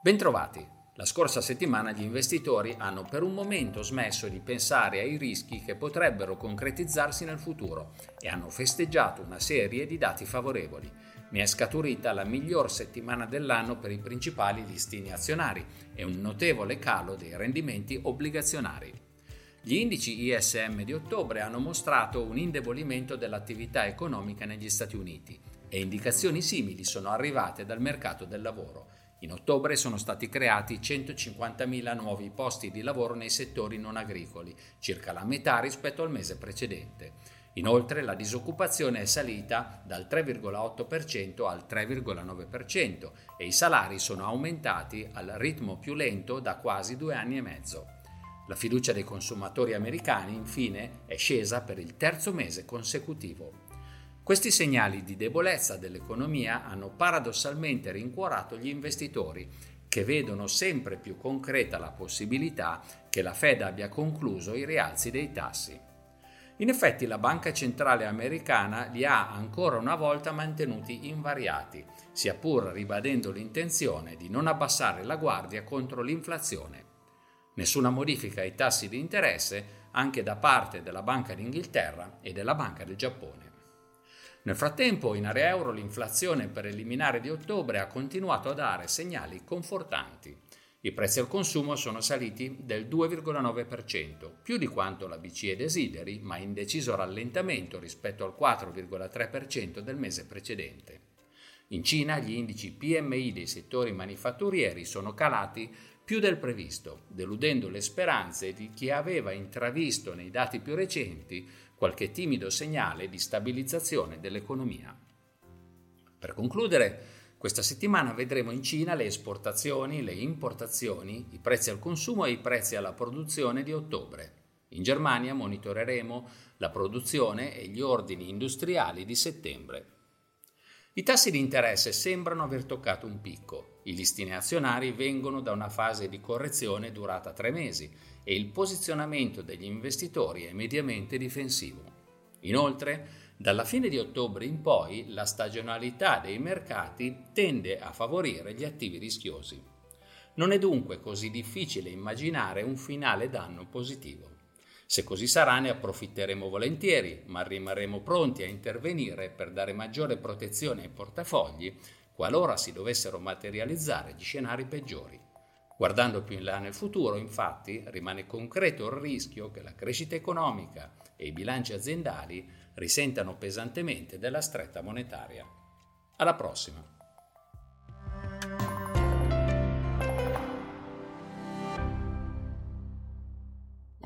Bentrovati! La scorsa settimana gli investitori hanno per un momento smesso di pensare ai rischi che potrebbero concretizzarsi nel futuro e hanno festeggiato una serie di dati favorevoli. Ne è scaturita la miglior settimana dell'anno per i principali listini azionari e un notevole calo dei rendimenti obbligazionari. Gli indici ISM di ottobre hanno mostrato un indebolimento dell'attività economica negli Stati Uniti e indicazioni simili sono arrivate dal mercato del lavoro. In ottobre sono stati creati 150.000 nuovi posti di lavoro nei settori non agricoli, circa la metà rispetto al mese precedente. Inoltre la disoccupazione è salita dal 3,8% al 3,9% e i salari sono aumentati al ritmo più lento da quasi due anni e mezzo. La fiducia dei consumatori americani, infine, è scesa per il terzo mese consecutivo. Questi segnali di debolezza dell'economia hanno paradossalmente rincuorato gli investitori, che vedono sempre più concreta la possibilità che la Fed abbia concluso i rialzi dei tassi. In effetti la Banca Centrale Americana li ha ancora una volta mantenuti invariati, sia pur ribadendo l'intenzione di non abbassare la guardia contro l'inflazione. Nessuna modifica ai tassi di interesse anche da parte della Banca d'Inghilterra e della Banca del Giappone. Nel frattempo, in area euro, l'inflazione preliminare di ottobre ha continuato a dare segnali confortanti. I prezzi al consumo sono saliti del 2,9%, più di quanto la BCE desideri, ma in deciso rallentamento rispetto al 4,3% del mese precedente. In Cina gli indici PMI dei settori manifatturieri sono calati più del previsto, deludendo le speranze di chi aveva intravisto nei dati più recenti qualche timido segnale di stabilizzazione dell'economia. Per concludere, questa settimana vedremo in Cina le esportazioni, le importazioni, i prezzi al consumo e i prezzi alla produzione di ottobre. In Germania monitoreremo la produzione e gli ordini industriali di settembre. I tassi di interesse sembrano aver toccato un picco. I listini azionari vengono da una fase di correzione durata tre mesi e il posizionamento degli investitori è mediamente difensivo. Inoltre, dalla fine di ottobre in poi la stagionalità dei mercati tende a favorire gli attivi rischiosi. Non è dunque così difficile immaginare un finale d'anno positivo. Se così sarà ne approfitteremo volentieri, ma rimarremo pronti a intervenire per dare maggiore protezione ai portafogli qualora si dovessero materializzare gli scenari peggiori. Guardando più in là nel futuro, infatti, rimane concreto il rischio che la crescita economica e i bilanci aziendali risentano pesantemente della stretta monetaria. Alla prossima!